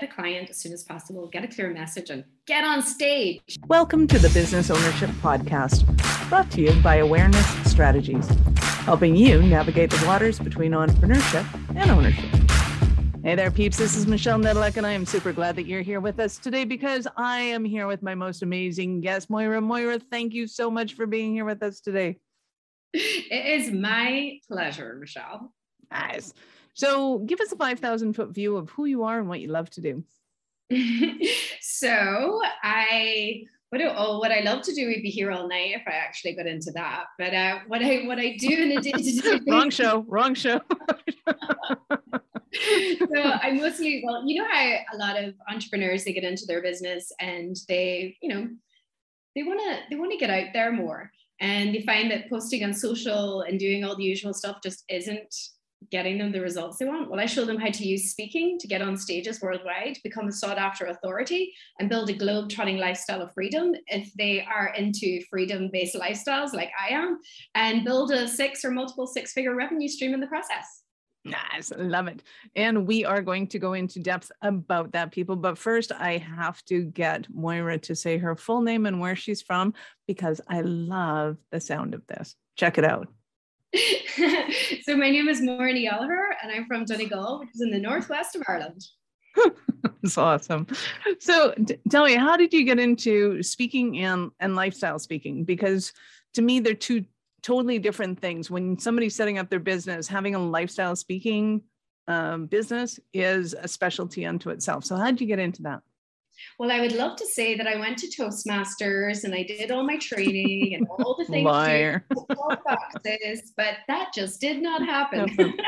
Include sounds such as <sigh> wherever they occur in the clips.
get a client as soon as possible, get a clear message, and get on stage. Welcome to the Business Ownership Podcast, brought to you by Awareness Strategies, helping you navigate the waters between entrepreneurship and ownership. Hey there, peeps. This is Michelle Nedelec, and I am super glad that you're here with us today because I am here with my most amazing guest, Moira. Moira, thank you so much for being here with us today. It is my pleasure, Michelle. Nice. So, give us a 5,000 foot view of who you are and what you love to do. <laughs> so, I what do, oh, what I love to do we'd be here all night if I actually got into that. But uh, what I what I do in a day to day <laughs> wrong show, wrong show. <laughs> so I mostly well, you know how a lot of entrepreneurs they get into their business and they you know they want to they want to get out there more and they find that posting on social and doing all the usual stuff just isn't getting them the results they want? Well, I show them how to use speaking to get on stages worldwide, become a sought after authority, and build a globe trotting lifestyle of freedom if they are into freedom based lifestyles like I am, and build a six or multiple six figure revenue stream in the process. Nice, love it. And we are going to go into depth about that, people. But first, I have to get Moira to say her full name and where she's from because I love the sound of this. Check it out. <laughs> so my name is Moira Ní Ghallachóir and I'm from Donegal, which is in the northwest of Ireland. <laughs> That's awesome. So t- tell me, how did you get into speaking and, and lifestyle speaking? Because to me, they're two totally different things. When somebody's setting up their business, having a lifestyle speaking um, business is a specialty unto itself. So how did you get into that? Well, I would love to say that I went to Toastmasters and I did all my training and all the <laughs> things. Liar. Boxes, but that just did not happen. <laughs>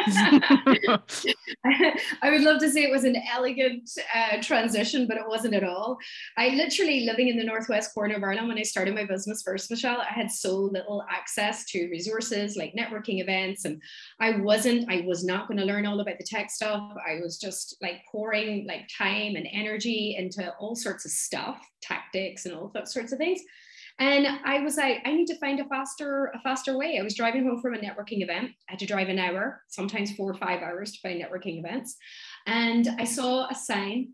I would love to say it was an elegant uh, transition, but it wasn't at all. I literally living in the northwest corner of Ireland when I started my business first, Michelle, I had so little access to resources like networking events, and I wasn't. I was not going to learn all about the tech stuff. I was just like pouring like time and energy into all sorts of stuff, tactics and all those sorts of things. And I was like, I need to find a faster, a faster way. I was driving home from a networking event. I had to drive an hour, sometimes four or five hours to find networking events. And I saw a sign.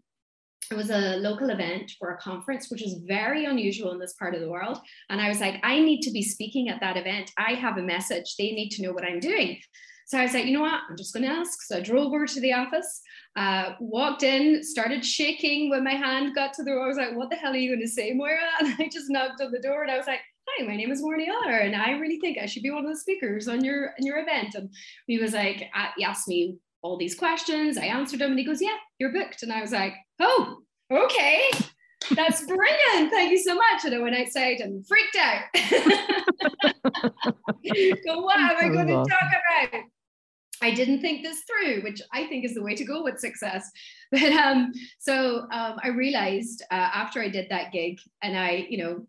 It was a local event for a conference, which is very unusual in this part of the world. And I was like, I need to be speaking at that event. I have a message. They need to know what I'm doing. So I was like, you know what? I'm just going to ask. So I drove over to the office, uh, walked in, started shaking when my hand got to the door. I was like, what the hell are you going to say, Moira? <laughs> And I just knocked on the door and I was like, hi, my name is Moira Ní Ghallachóir, and I really think I should be one of the speakers on your on your event. And he was like, uh, he asked me all these questions. I answered them, and he goes, yeah, you're booked. And I was like, oh, okay. That's brilliant. Thank you so much. And I went outside and freaked out. <laughs> so what am I going to talk about? I didn't think this through, which I think is the way to go with success. <laughs> But um, so um, I realized uh, after I did that gig, and I, you know,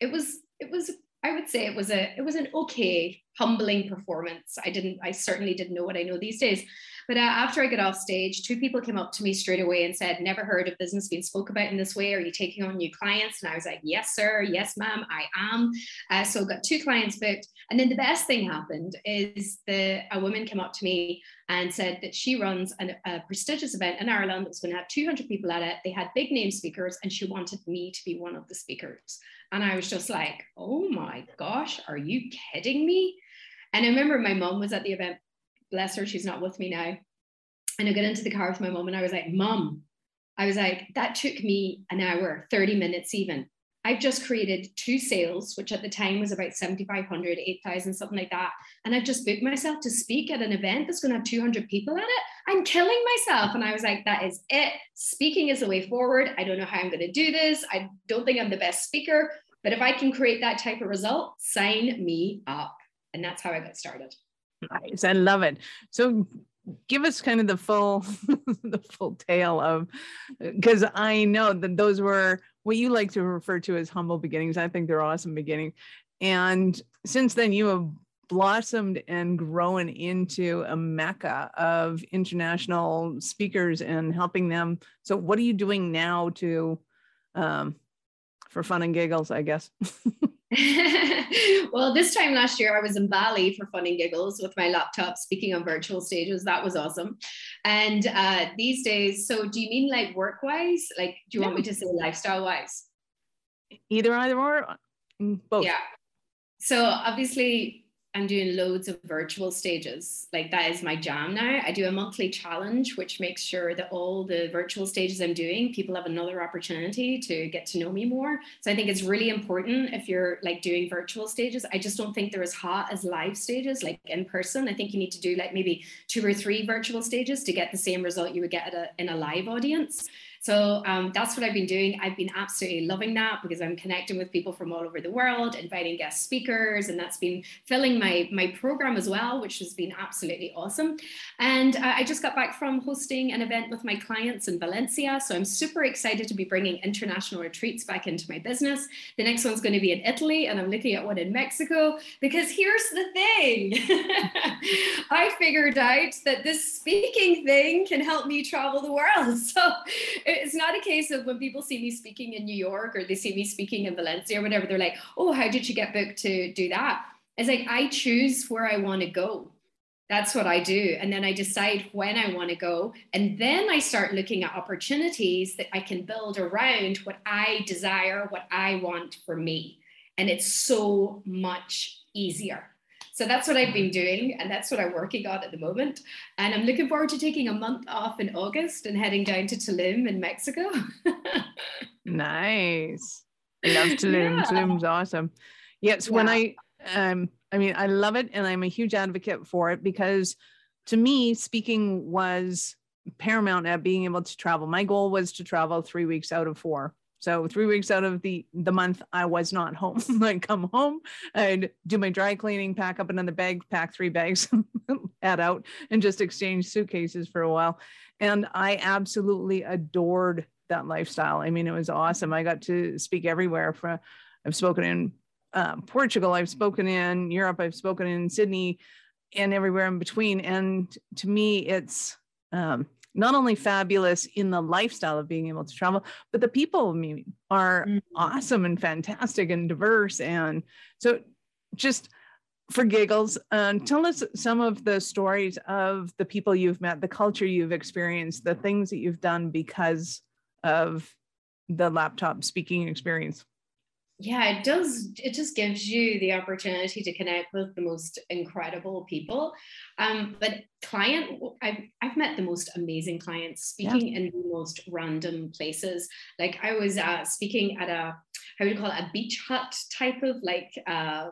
it was it was I would say it was a it was an okay humbling performance. I didn't I certainly didn't know what I know these days, but uh, after I got off stage, two people came up to me straight away and said, Never heard of business being spoke about in this way. Are you taking on new clients? And I was like, Yes, sir. Yes, ma'am, I am. Uh, so got two clients booked. And then the best thing happened is the a woman came up to me and said that she runs an, a prestigious event in Ireland that was going to have 200 people at it. They had big name speakers, and she wanted me to be one of the speakers. And I was just like, Oh my gosh, are you kidding me? And I remember my mom was at the event bless her, she's not with me now. And I got into the car with my mom and I was like, Mom, I was like, that took me an hour, 30 minutes even. I've just created two sales, which at the time was about 7,500, 8,000, something like that. And I've just booked myself to speak at an event that's going to have 200 people at it. I'm killing myself. And I was like, that is it. Speaking is the way forward. I don't know how I'm going to do this. I don't think I'm the best speaker, but if I can create that type of result, sign me up. And that's how I got started. Nice. I love it. So give us kind of the full <laughs> the full tale of because I know that those were what you like to refer to as humble beginnings. I think they're awesome beginnings. And since then you have blossomed and grown into a mecca of international speakers and helping them. So what are you doing now to um, for fun and giggles, I guess? <laughs> <laughs> well, this time last year, I was in Bali for fun and giggles with my laptop speaking on virtual stages. That was awesome. And uh, these days, so do you mean like work wise? Like, do you want me to say lifestyle wise? Either, either, or mm, both. Yeah. So obviously, I'm doing loads of virtual stages. Like that is my jam now. I do a monthly challenge, which makes sure that all the virtual stages I'm doing, people have another opportunity to get to know me more. So I think it's really important if you're like doing virtual stages. I just don't think they're as hot as live stages, like in person. I think you need to do like maybe two or three virtual stages to get the same result you would get a, in a live audience. So um, that's what I've been doing. I've been absolutely loving that because I'm connecting with people from all over the world, inviting guest speakers, and that's been filling my my program as well, which has been absolutely awesome. And uh, I just got back from hosting an event with my clients in Valencia, so I'm super excited to be bringing international retreats back into my business. The next one's going to be in Italy, and I'm looking at one in Mexico because here's the thing: <laughs> I figured out that this speaking thing can help me travel the world. <laughs> So it's not a case of when people see me speaking in New York or they see me speaking in Valencia or whatever, they're like, oh, how did you get booked to do that? It's like I choose where I want to go. That's what I do. And then I decide when I want to go. And then I start looking at opportunities that I can build around what I desire, what I want for me. And it's so much easier. So that's what I've been doing, and that's what I'm working on at the moment. And I'm looking forward to taking a month off in August and heading down to Tulum in Mexico. <laughs> nice. I love Tulum. Yeah. Tulum's awesome. Yes, yeah. when I um I mean I love it and I'm a huge advocate for it because to me speaking was paramount at being able to travel. My goal was to travel 3 weeks out of 4 so three weeks out of the the month, I was not home. <laughs> I'd come home, I'd do my dry cleaning, pack up another bag, pack three bags, <laughs> head out, and just exchange suitcases for a while. And I absolutely adored that lifestyle. I mean, it was awesome. I got to speak everywhere. For I've spoken in uh, Portugal, I've spoken in Europe, I've spoken in Sydney, and everywhere in between. And to me, it's um, not only fabulous in the lifestyle of being able to travel, but the people are mm-hmm. awesome and fantastic and diverse. And so, just for giggles, um, tell us some of the stories of the people you've met, the culture you've experienced, the things that you've done because of the laptop speaking experience yeah it does it just gives you the opportunity to connect with the most incredible people um, but client I've, I've met the most amazing clients speaking yeah. in the most random places like i was uh, speaking at a how would you call it a beach hut type of like um,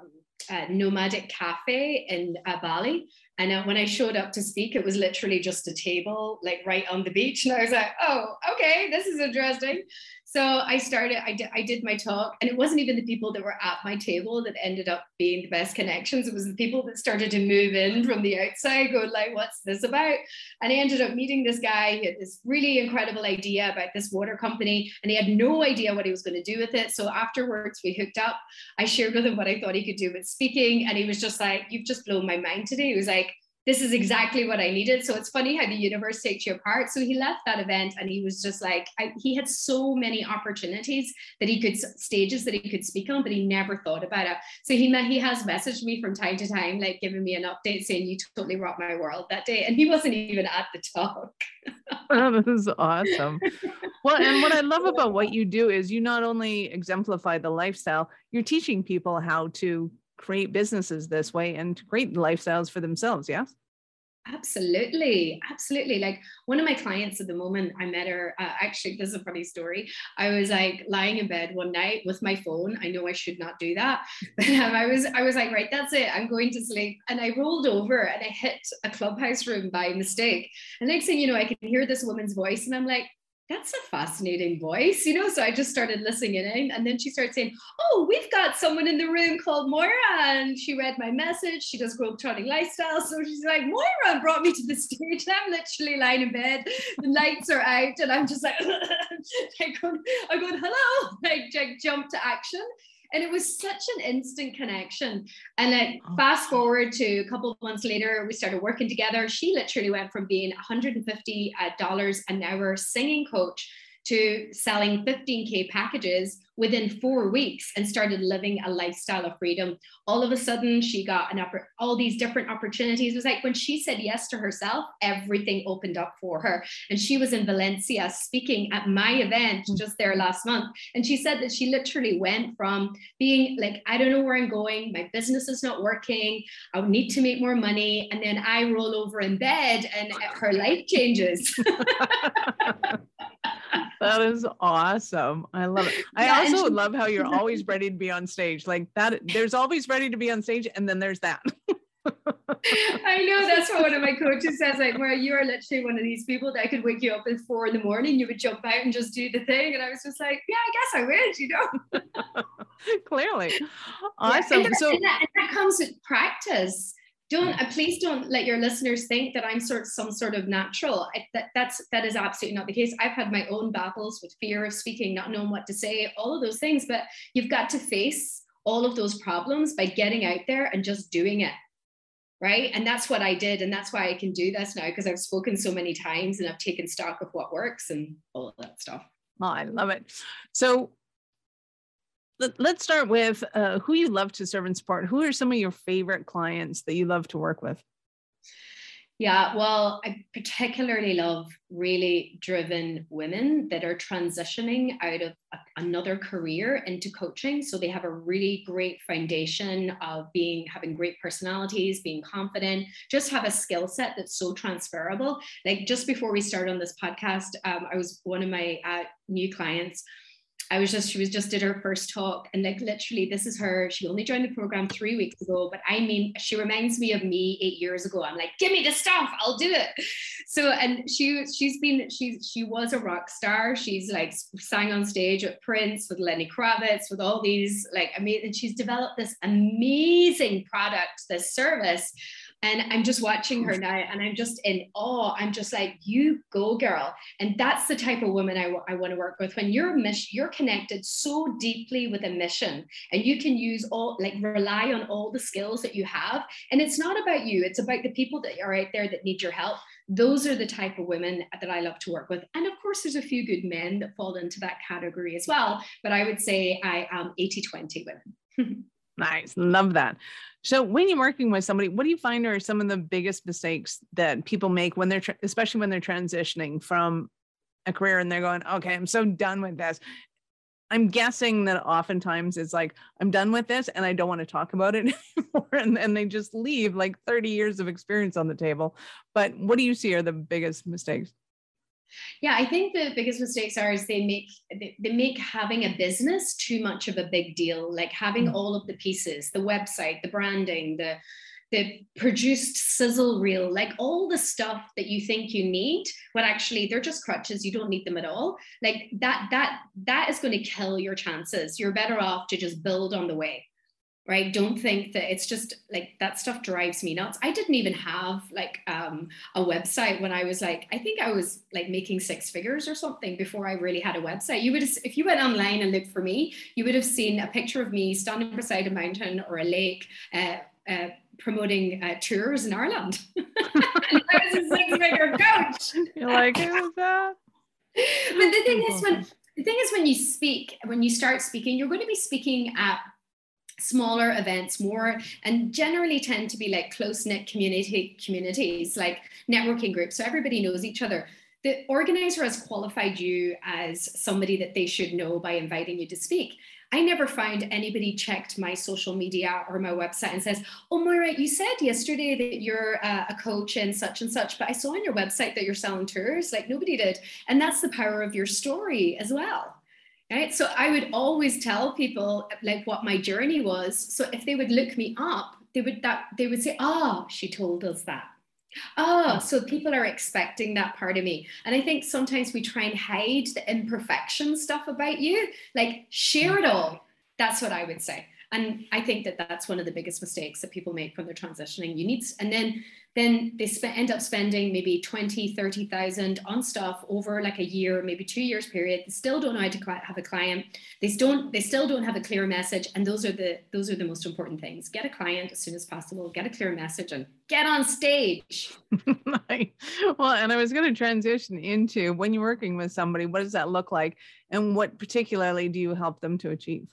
nomadic cafe in uh, bali and uh, when I showed up to speak, it was literally just a table, like right on the beach. And I was like, oh, okay, this is interesting. So I started, I did, I did my talk, and it wasn't even the people that were at my table that ended up being the best connections. It was the people that started to move in from the outside, going like, "What's this about?" And I ended up meeting this guy. He had this really incredible idea about this water company, and he had no idea what he was going to do with it. So afterwards, we hooked up. I shared with him what I thought he could do with speaking, and he was just like, "You've just blown my mind today." He was like this is exactly what I needed. So it's funny how the universe takes you apart. So he left that event and he was just like, I, he had so many opportunities that he could stages that he could speak on, but he never thought about it. So he he has messaged me from time to time, like giving me an update saying you totally rocked my world that day. And he wasn't even at the talk. <laughs> oh, this is awesome. Well, and what I love about what you do is you not only exemplify the lifestyle, you're teaching people how to create businesses this way and create lifestyles for themselves. Yeah. Absolutely, absolutely. Like one of my clients at the moment, I met her. Uh, actually, this is a funny story. I was like lying in bed one night with my phone. I know I should not do that, <laughs> but um, I was, I was like, right, that's it. I'm going to sleep. And I rolled over and I hit a clubhouse room by mistake. And next thing you know, I can hear this woman's voice, and I'm like, that's a fascinating voice, you know. So I just started listening in, and then she started saying, "Oh, we've got someone in the room called Moira," and she read my message. She does globetrotting lifestyle, so she's like, "Moira brought me to the <laughs> stage." And I'm literally lying in bed, the lights are out, and I'm just like, I go, I go, "Hello!" <laughs> Like, like jump to action, and it was such an instant connection and then oh. fast forward to a couple of months later we started working together she literally went from being 150 uh, dollars an hour singing coach to selling 15K packages within four weeks and started living a lifestyle of freedom. All of a sudden, she got an upper, all these different opportunities. It was like when she said yes to herself, everything opened up for her. And she was in Valencia speaking at my event mm. just there last month. And she said that she literally went from being like, I don't know where I'm going, my business is not working, I need to make more money. And then I roll over in bed and her life changes. <laughs> <laughs> that is awesome. I love it. I yeah, also she- love how you're <laughs> always ready to be on stage. Like that, there's always ready to be on stage, and then there's that. <laughs> I know that's what one of my coaches says. Like, where you are literally one of these people that I could wake you up at four in the morning, you would jump out and just do the thing. And I was just like, yeah, I guess I would, you know. <laughs> Clearly. Awesome. Yeah, and that, so and that, and that comes with practice don't uh, please don't let your listeners think that i'm sort of some sort of natural. I, that, that's that is absolutely not the case. I've had my own battles with fear of speaking not knowing what to say all of those things but you've got to face all of those problems by getting out there and just doing it right? And that's what i did and that's why i can do this now because i've spoken so many times and i've taken stock of what works and all of that stuff. Oh, i love it. So let's start with uh, who you love to serve and support. Who are some of your favorite clients that you love to work with? Yeah, well, I particularly love really driven women that are transitioning out of a, another career into coaching. So they have a really great foundation of being having great personalities, being confident, just have a skill set that's so transferable. Like just before we started on this podcast, um, I was one of my uh, new clients I was just, she was just did her first talk and like literally this is her. She only joined the program three weeks ago, but I mean, she reminds me of me eight years ago. I'm like, give me the stuff, I'll do it. So, and she, she's been, she, she was a rock star. She's like sang on stage with Prince, with Lenny Kravitz, with all these like amazing, she's developed this amazing product, this service and I'm just watching her now and I'm just in awe. I'm just like, you go, girl. And that's the type of woman I, w- I want to work with. When you're mission, you're connected so deeply with a mission and you can use all, like rely on all the skills that you have. And it's not about you, it's about the people that are out there that need your help. Those are the type of women that I love to work with. And of course, there's a few good men that fall into that category as well. But I would say I am 80 20 women. <laughs> Nice. Love that. So when you're working with somebody, what do you find are some of the biggest mistakes that people make when they're, especially when they're transitioning from a career and they're going, okay, I'm so done with this. I'm guessing that oftentimes it's like, I'm done with this and I don't want to talk about it <laughs> anymore. And then they just leave like 30 years of experience on the table. But what do you see are the biggest mistakes? Yeah, I think the biggest mistakes are is they make they, they make having a business too much of a big deal. Like having mm-hmm. all of the pieces, the website, the branding, the the produced sizzle reel, like all the stuff that you think you need, but actually they're just crutches. You don't need them at all. Like that, that, that is going to kill your chances. You're better off to just build on the way right? Don't think that it's just like that stuff drives me nuts. I didn't even have like um, a website when i was like i think i was like making six figures or something before i really had a website. You would have if you went online and looked for me you would have seen a picture of me standing beside a mountain or a lake uh, uh, promoting uh, tours in ireland. <laughs> I was a six figure coach. You're like who's that? But the thing is when the thing is when you speak when you start speaking you're going to be speaking at smaller events more and generally tend to be like close-knit community communities like networking groups so everybody knows each other the organizer has qualified you as somebody that they should know by inviting you to speak I never found anybody checked my social media or my website and says, Oh, Moira, you said yesterday that you're uh, a coach and such and such, but I saw on your website that you're selling tours. Like nobody did. And that's the power of your story as well right? So i would always tell people like what my journey was. So if they would look me up they would that they would say oh she told us that. Oh so people are expecting that part of me. And i think sometimes we try and hide the imperfection stuff about you. Like share it all. That's what i would say and i think that that's one of the biggest mistakes that people make when they're transitioning. You need and then then they end up spending maybe 20 30,000 on stuff over like a year maybe 2 years period. They still don't know how to have a client. They don't they still don't have a clear message and those are the those are the most important things. Get a client as soon as possible get a clear message and get on stage. <laughs> Well and i was going to transition into when you're working with somebody what does that look like? And what particularly do you help them to achieve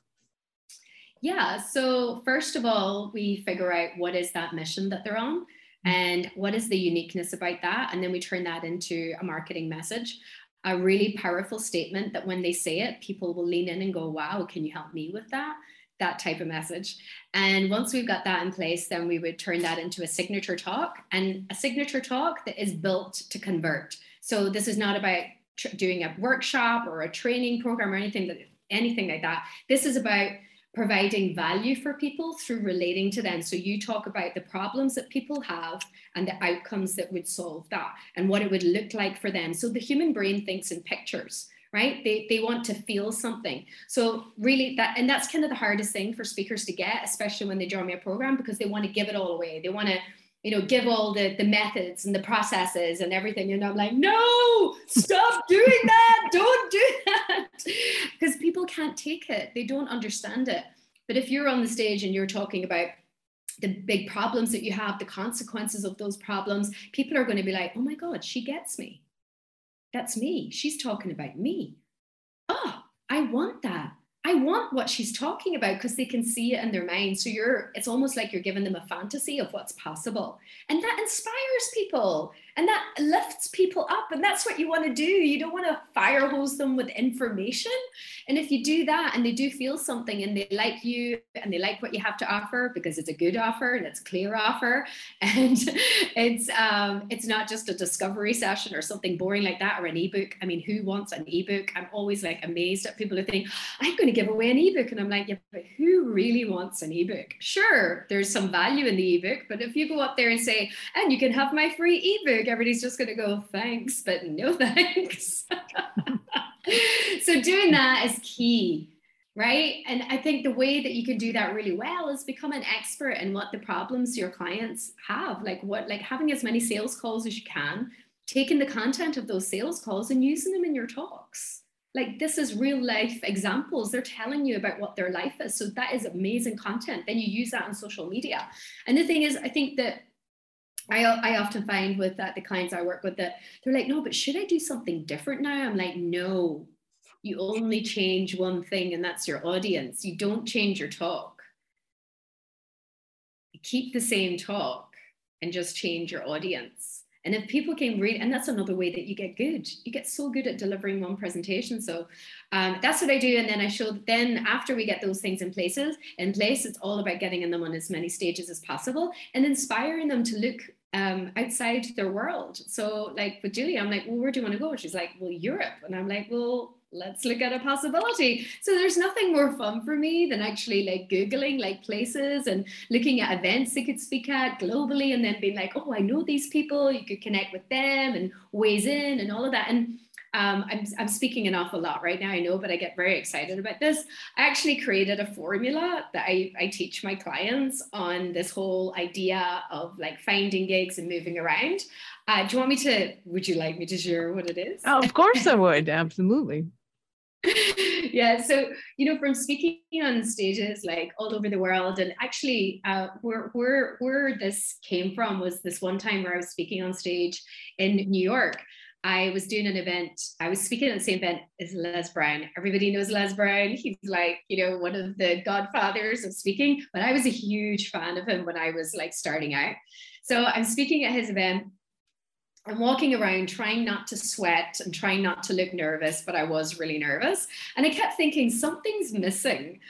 yeah so first of all we figure out what is that mission that they're on mm. and what is the uniqueness about that and then we turn that into a marketing message. A really powerful statement that when they say it people will lean in and go wow can you help me with that? That type of message. And once we've got that in place then we would turn that into a signature talk and a signature talk that is built to convert. So this is not about tr- doing a workshop or a training program or anything that anything like that. This is about providing value for people through relating to them. So you talk about the problems that people have and the outcomes that would solve that and what it would look like for them. So the human brain thinks in pictures right they, they want to feel something so really that and that's kind of the hardest thing for speakers to get especially when they join my program because they want to give it all away they want to you know, give all the, the methods and the processes and everything. And I'm like, no, stop doing <laughs> that. Don't do that. <laughs> Because people can't take it. They don't understand it. But if you're on the stage and you're talking about the big problems that you have, the consequences of those problems, people are going to be like, oh my God, she gets me. That's me. She's talking about me. Oh, I want that. I want what she's talking about because they can see it in their mind. So you're, it's almost like you're giving them a fantasy of what's possible. And that inspires people and that lifts people up. And that's what you want to do. You don't want to fire hose them with information. And if you do that and they do feel something and they like you and they like what you have to offer because it's a good offer and it's clear offer <laughs> and it's um, it's not just a discovery session or something boring like that or an ebook. I mean, who wants an ebook? I'm always like amazed at people who think, I'm going to give away an ebook. And I'm like, yeah, but who really wants an ebook? Sure, there's some value in the ebook, but if you go up there and say, and you can have my free ebook, everybody's just going to go, thanks, but no <laughs> thanks. so doing that is key right? And i think the way that you can do that really well is become an expert in what the problems your clients have like what like having as many sales calls as you can taking the content of those sales calls and using them in your talks. Like this is real life examples. They're telling you about what their life is. So that is amazing content. Then you use that on social media. And the thing is i think that I, I often find with uh, the clients I work with that they're like, no, but should I do something different now? I'm like, no, you only change one thing, and that's your audience. You don't change your talk. You keep the same talk and just change your audience. And if people can read, and that's another way that you get good. You get so good at delivering one presentation. So um, that's what I do. And then I show. Then after we get those things in places in place, it's all about getting in them on as many stages as possible and inspiring them to look um, outside their world. So, like with Julie, I'm like, well, where do you want to go? She's like, well, Europe. And I'm like, well, let's look at a possibility. So there's nothing more fun for me than actually like Googling like places and looking at events they could speak at globally and then being like, oh, I know these people, you could connect with them and ways in and all of that. And um, I'm, I'm speaking an awful lot right now, I know, but I get very excited about this. I actually created a formula that I, I teach my clients on this whole idea of like finding gigs and moving around. Uh, do you want me to, would you like me to share what it is? Oh, of course I would. Absolutely. <laughs> yeah so you know from speaking on stages like all over the world and actually uh, where where where this came from was this one time where i was speaking on stage in new york I was doing an event. I was speaking at the same event as Les Brown. Everybody knows Les Brown. He's like, you know, one of the godfathers of speaking, but I was a huge fan of him when I was like starting out. So I'm speaking at his event. I'm walking around trying not to sweat and trying not to look nervous, but I was really nervous. And I kept thinking something's missing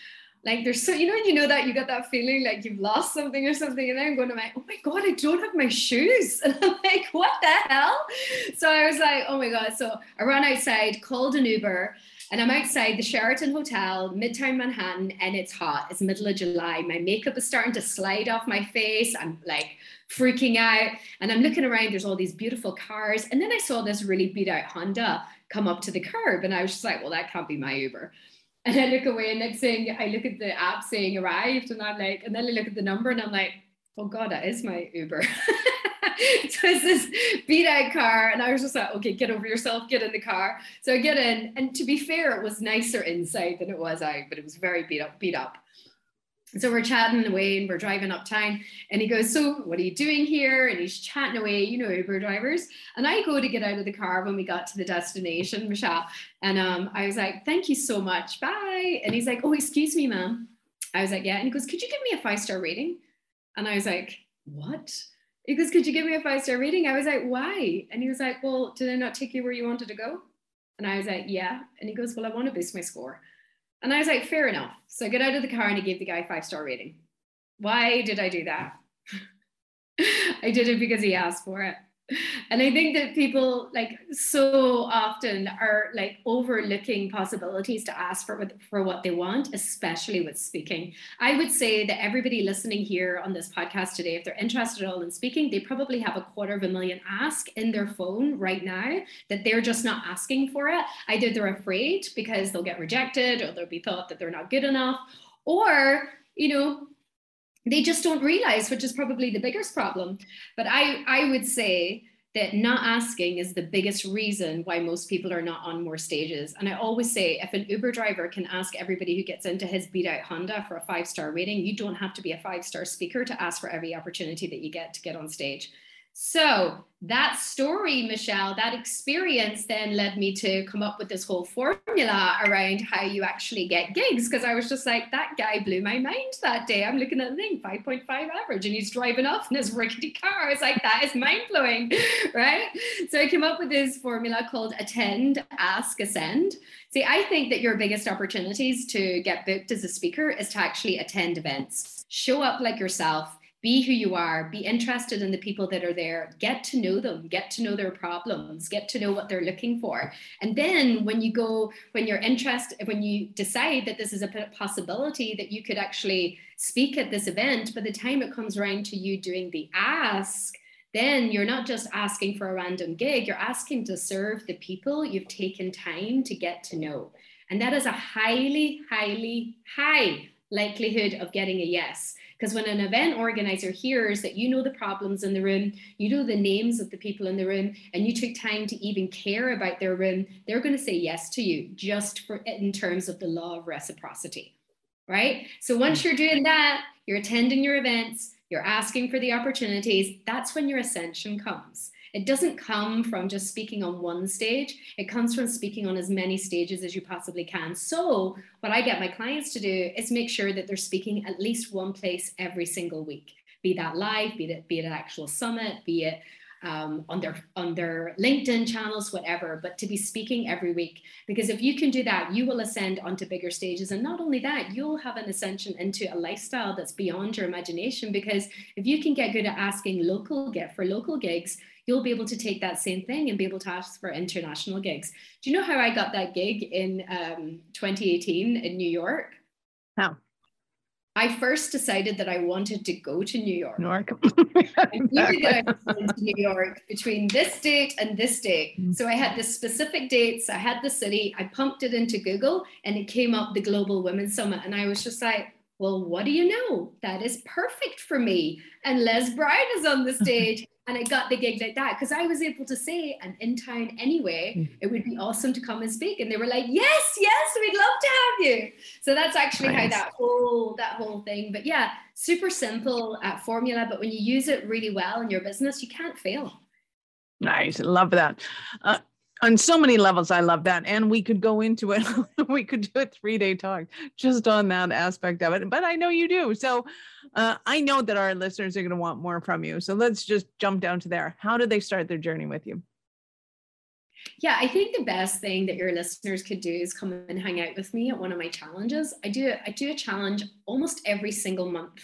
like there's so you know you know that you got that feeling like you've lost something or something and then I'm going to like oh my god I don't have my shoes. <laughs> And I'm like what the hell? So I was like oh my god. So I ran outside called an Uber and I'm outside the Sheraton Hotel Midtown Manhattan and it's hot. It's middle of July. My makeup is starting to slide off my face. I'm like freaking out. And I'm looking around. There's all these beautiful cars. And then I saw this really beat out Honda come up to the curb. And I was just like well that can't be my Uber And I look away and next thing I look at the app saying arrived and I'm like, and then I look at the number and I'm like, oh God, that is my Uber. <laughs> so it's this beat out car. And I was just like, okay, get over yourself, get in the car. So I get in. And to be fair, it was nicer inside than it was out, but it was very beat up, beat up. So we're chatting away and we're driving uptown. And he goes, So what are you doing here? And he's chatting away, you know, Uber drivers. And I go to get out of the car when we got to the destination, Michelle. And um, I was like, Thank you so much. Bye. And he's like, Oh, excuse me, ma'am. I was like, Yeah. And he goes, Could you give me a five star rating? And I was like, What? He goes, Could you give me a five star rating? I was like, Why? And he was like, Well, did I not take you where you wanted to go? And I was like, Yeah. And he goes, Well, I want to boost my score. And I was like, fair enough. So I get out of the car and I gave the guy five star rating. Why did I do that? <laughs> I did it because he asked for it and i think that people like so often are like overlooking possibilities to ask for for what they want especially with speaking. I would say that everybody listening here on this podcast today if they're interested at all in speaking they probably have a quarter of a million ask in their phone right now that they're just not asking for it. Either they're afraid because they'll get rejected or they'll be thought that they're not good enough or you know they just don't realize, which is probably the biggest problem. But I, I would say that not asking is the biggest reason why most people are not on more stages. And I always say if an Uber driver can ask everybody who gets into his beat out Honda for a five star rating, you don't have to be a five star speaker to ask for every opportunity that you get to get on stage. So that story, Michelle, that experience then led me to come up with this whole formula around how you actually get gigs. Because I was just like, that guy blew my mind that day. I'm looking at the thing, 5.5 average, and he's driving off in his rickety car. It's like, that is mind blowing, <laughs> right? So I came up with this formula called attend, ask, ascend. See, I think that your biggest opportunities to get booked as a speaker is to actually attend events, show up like yourself be who you are, be interested in the people that are there, get to know them, get to know their problems, get to know what they're looking for. And then when you go, when you're interested, when you decide that this is a possibility that you could actually speak at this event, by the time it comes around to you doing the ask, then you're not just asking for a random gig, you're asking to serve the people you've taken time to get to know. And that is a highly, highly high likelihood of getting a yes. Because when an event organizer hears that you know the problems in the room, you know the names of the people in the room, and you took time to even care about their room, they're going to say yes to you just for in terms of the law of reciprocity. Right. So once you're doing that, you're attending your events, you're asking for the opportunities, that's when your ascension comes. It doesn't come from just speaking on one stage, it comes from speaking on as many stages as you possibly can. So, what I get my clients to do is make sure that they're speaking at least one place every single week, be that live, be it, be it an actual summit, be it um, on their on their LinkedIn channels, whatever, but to be speaking every week. Because if you can do that, you will ascend onto bigger stages. And not only that, you'll have an ascension into a lifestyle that's beyond your imagination. Because if you can get good at asking local get for local gigs, you'll be able to take that same thing and be able to ask for international gigs. Do you know how I got that gig in um, 2018 in New York? How? I first decided that I wanted to go to New York. New York. I <laughs> knew that I was going to New York between this date and this date. Mm. So I had the specific dates, I had the city, I pumped it into Google and it came up the Global Women's Summit. And I was just like, well, what do you know? That is perfect for me. And Les Brown is on the stage and I got the gig like that because I was able to say, and in town anyway, mm. it would be awesome to come and speak. And they were like, yes, yes, we'd love to have you. So that's actually nice. how that whole that whole thing. But yeah, super simple uh, formula. But when you use it really well in your business, you can't fail. Nice, love that. Uh, on so many levels i love that and we could go into it. <laughs> We could do a three day talk just on that aspect of it but i know you do so uh, i know that our listeners are going to want more from you so let's just jump down to there. How did they start their journey with you? Yeah i think the best thing that your listeners could do is come and hang out with me at one of my challenges. I do i do a challenge almost every single month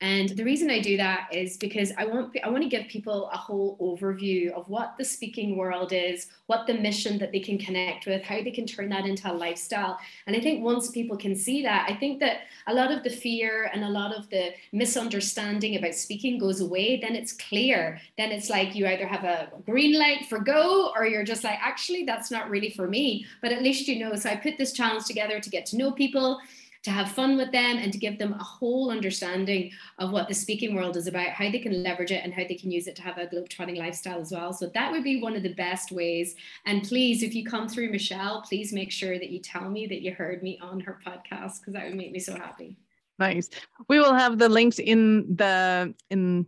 And the reason I do that is because I want I want to give people a whole overview of what the speaking world is, what the mission that they can connect with, how they can turn that into a lifestyle. And I think once people can see that, I think that a lot of the fear and a lot of the misunderstanding about speaking goes away. Then it's clear. Then it's like you either have a green light for go or you're just like, actually, that's not really for me. But at least you know. So I put this challenge together to get to know people to have fun with them and to give them a whole understanding of what the speaking world is about, how they can leverage it and how they can use it to have a globetrotting lifestyle as well. So that would be one of the best ways. And please, if you come through Michelle, please make sure that you tell me that you heard me on her podcast because that would make me so happy. Nice. We will have the links in the in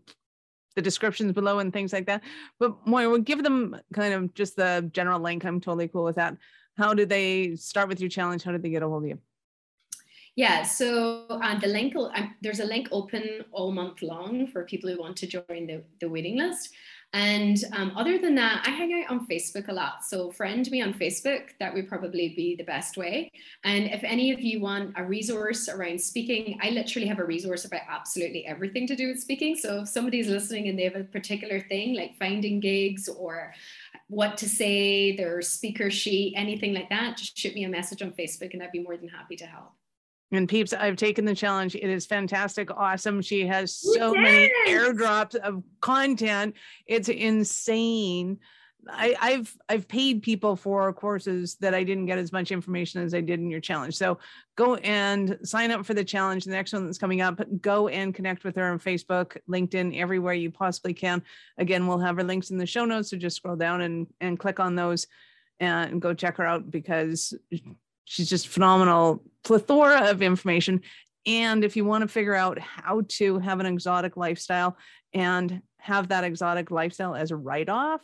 the descriptions below and things like that. But Moira, we'll give them kind of just the general link. I'm totally cool with that. How do they start with your challenge? How did they get a hold of you? Yeah, so uh, the link, um, there's a link open all month long for people who want to join the, the waiting list. And um, other than that, I hang out on Facebook a lot. So friend me on Facebook. That would probably be the best way. And if any of you want a resource around speaking, I literally have a resource about absolutely everything to do with speaking. So if somebody's listening and they have a particular thing like finding gigs or what to say, their speaker sheet, anything like that, just shoot me a message on Facebook and I'd be more than happy to help. And peeps, I've taken the challenge. It is fantastic, awesome. She has so yes. many airdrops of content. It's insane. I, have I've paid people for courses that I didn't get as much information as I did in your challenge. So go and sign up for the challenge. The next one that's coming up, go and connect with her on Facebook, LinkedIn, everywhere you possibly can. Again, we'll have her links in the show notes. So just scroll down and and click on those and go check her out because she's just phenomenal plethora of information. And if you want to figure out how to have an exotic lifestyle and have that exotic lifestyle as a write-off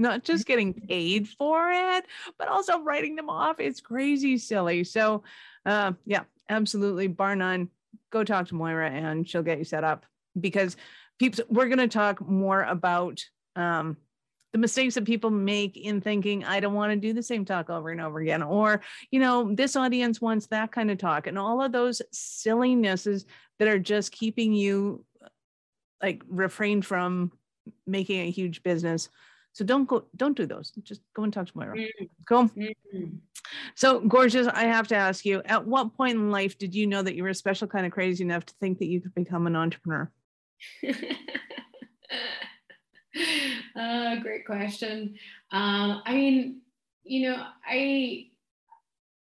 not just getting paid for it but also writing them off it's crazy silly. So uh, yeah absolutely bar none. Go talk to moira and she'll get you set up because peeps we're going to talk more about um, the mistakes that people make in thinking i don't want to do the same talk over and over again or you know this audience wants that kind of talk and all of those sillinesses that are just keeping you like refrain from making a huge business. So don't go don't do those. Just go and talk to moira mm-hmm. cool? Mm-hmm. so gorgeous i have to ask you at what point in life did you know that you were a special kind of crazy enough to think that you could become an entrepreneur <laughs> uh, great question. Um, I mean, you know, I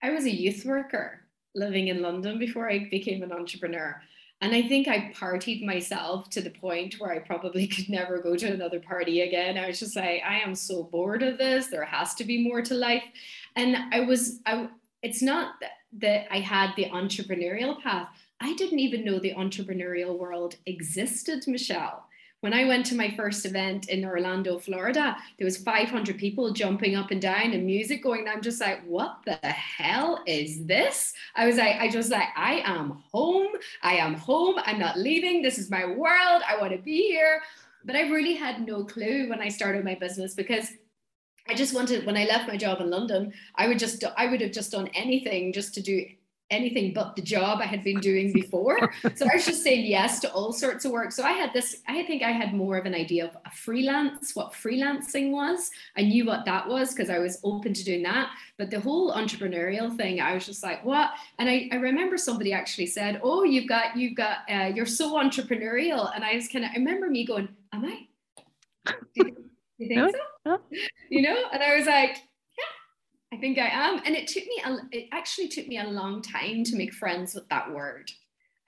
I was a youth worker living in London before I became an entrepreneur. And I think I partied myself to the point where I probably <laughs> could never go to another party again. I was just like, I am so bored of this. There has to be more to life. And I was, I, it's not that, that I had the entrepreneurial path. I didn't even know the entrepreneurial world existed, Michelle when I went to my first event in Orlando, Florida, there was 500 people jumping up and down and music going. And I'm just like, what the hell is this? I was like, I just like, I am home. I am home. I'm not leaving. This is my world. I want to be here. But I really had no clue when I started my business because I just wanted when I left my job in London, I would just I would have just done anything just to do anything but the job I had been doing before. <laughs> so I was just saying yes to all sorts of work. So I had this, I think I had more of an idea of a freelance, what freelancing was. I knew what that was because I was open to doing that. But the whole entrepreneurial thing, I was just like, what? And I, I remember somebody actually said, oh, you've got, you've got, uh, you're so entrepreneurial. And I was kind of, I remember me going, am I? Do <laughs> you, do you think so? You know? And I was like, I think I am. And it took me, a, it actually took me a long time to make friends with that word.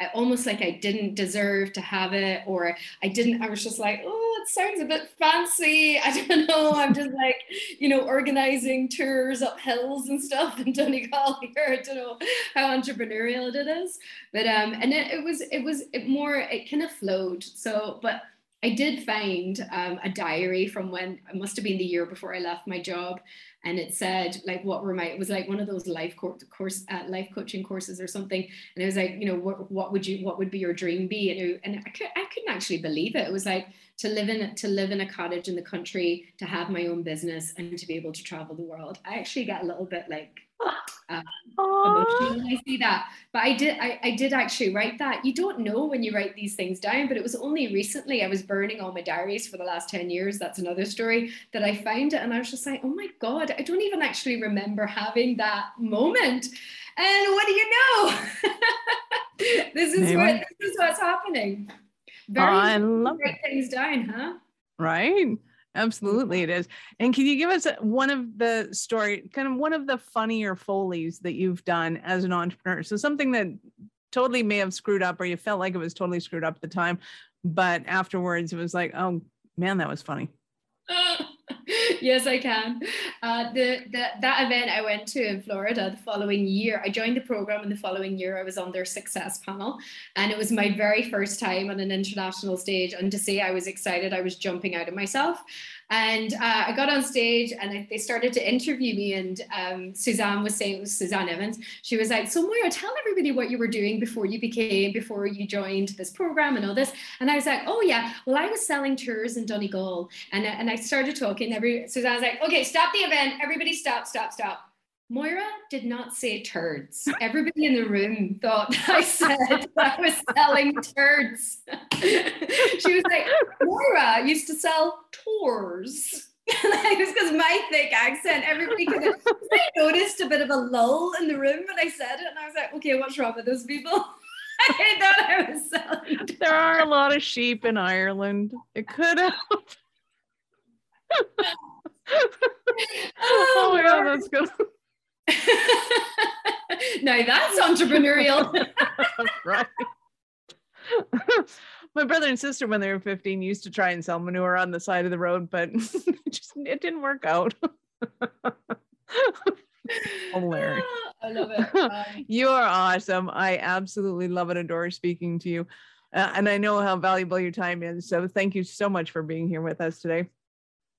I, almost like I didn't deserve to have it, or I didn't, I was just like, oh, it sounds a bit fancy. <laughs> I don't know. I'm just like, you know, organizing tours up hills and stuff in <laughs> Donegal here. I don't know how entrepreneurial it is. But, um, and it, it was, it was it more, it kind of flowed. So, but I did find um, a diary from when it must have been the year before I left my job, and it said like what were my it was like one of those life course uh, life coaching courses or something, and it was like you know what what would you what would be your dream be, and it, and I, could, I couldn't actually believe it. It was like to live in to live in a cottage in the country, to have my own business, and to be able to travel the world. I actually got a little bit like Um, <laughs> emotional when I see that. But I did, I, I did actually write that. You don't know when you write these things down, but it was only recently I was burning all my diaries for the last 10 years. That's another story that I found it. And I was just like, oh my God, I don't even actually remember having that moment. And what do you know? <laughs> this is what this is what's happening. Very oh, I love write things down, huh? Right. Absolutely, it is. And can you give us one of the story, kind of one of the funnier Foley's that you've done as an entrepreneur? So something that totally may have screwed up, or you felt like it was totally screwed up at the time, but afterwards it was like, oh man, that was funny. <laughs> yes, I can. Uh, the, the that event I went to in Florida the following year, I joined the program, and the following year I was on their success panel, and it was my very first time on an international stage. And to say I was excited, I was jumping out of myself. And uh, I got on stage and they started to interview me. And um, Suzanne was saying, it was Suzanne Evans, she was like, So, Moira, tell everybody what you were doing before you became, before you joined this program and all this. And I was like, Oh, yeah, well, I was selling tours in Donegal. And, and I started talking. Every Suzanne was like, Okay, stop the event. Everybody stop, stop, stop. Moira did not say turds. Everybody in the room thought <laughs> I said I was selling turds. <laughs> she was like, Moira used to sell tours. <laughs> like, it's because my thick accent, everybody could have I noticed a bit of a lull in the room when I said it. And I was like, okay, what's wrong with those people? I thought I was selling. There are a lot of sheep in Ireland. It could have. oh, oh my god, that's good. <laughs> now that's entrepreneurial. <laughs> right. My brother and sister, when they were 15, used to try and sell manure on the side of the road, but <laughs> it just it didn't work out. Hilarious. <gasps> I love it. Um, you are awesome. I absolutely love and adore speaking to you. Uh, and I know how valuable your time is. So thank you so much for being here with us today.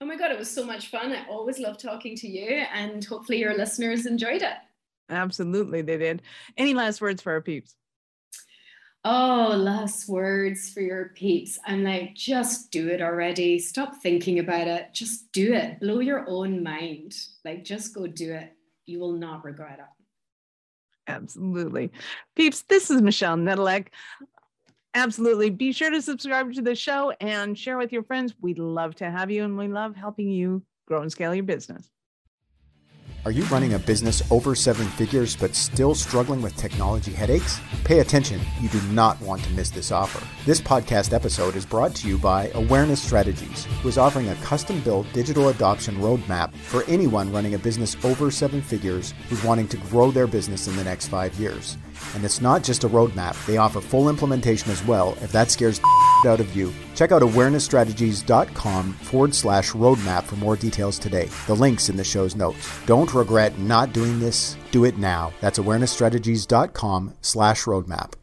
Oh my God, it was so much fun. I always love talking to you, and hopefully, your listeners enjoyed it. Absolutely, they did. Any last words for our peeps? Oh, last words for your peeps. I'm like, just do it already. Stop thinking about it. Just do it. Blow your own mind. Like, just go do it. You will not regret it. Absolutely. Peeps, this is Michelle Nedelec. Absolutely. Be sure to subscribe to the show and share with your friends. We'd love to have you and we love helping you grow and scale your business. Are you running a business over seven figures but still struggling with technology headaches? Pay attention, you do not want to miss this offer. This podcast episode is brought to you by Awareness Strategies, who is offering a custom built digital adoption roadmap for anyone running a business over seven figures who's wanting to grow their business in the next five years. And it's not just a roadmap, they offer full implementation as well if that scares the out of you. Check out awarenessstrategies.com forward slash roadmap for more details today. The link's in the show's notes. Don't regret not doing this. Do it now. That's awarenessstrategies.com slash roadmap.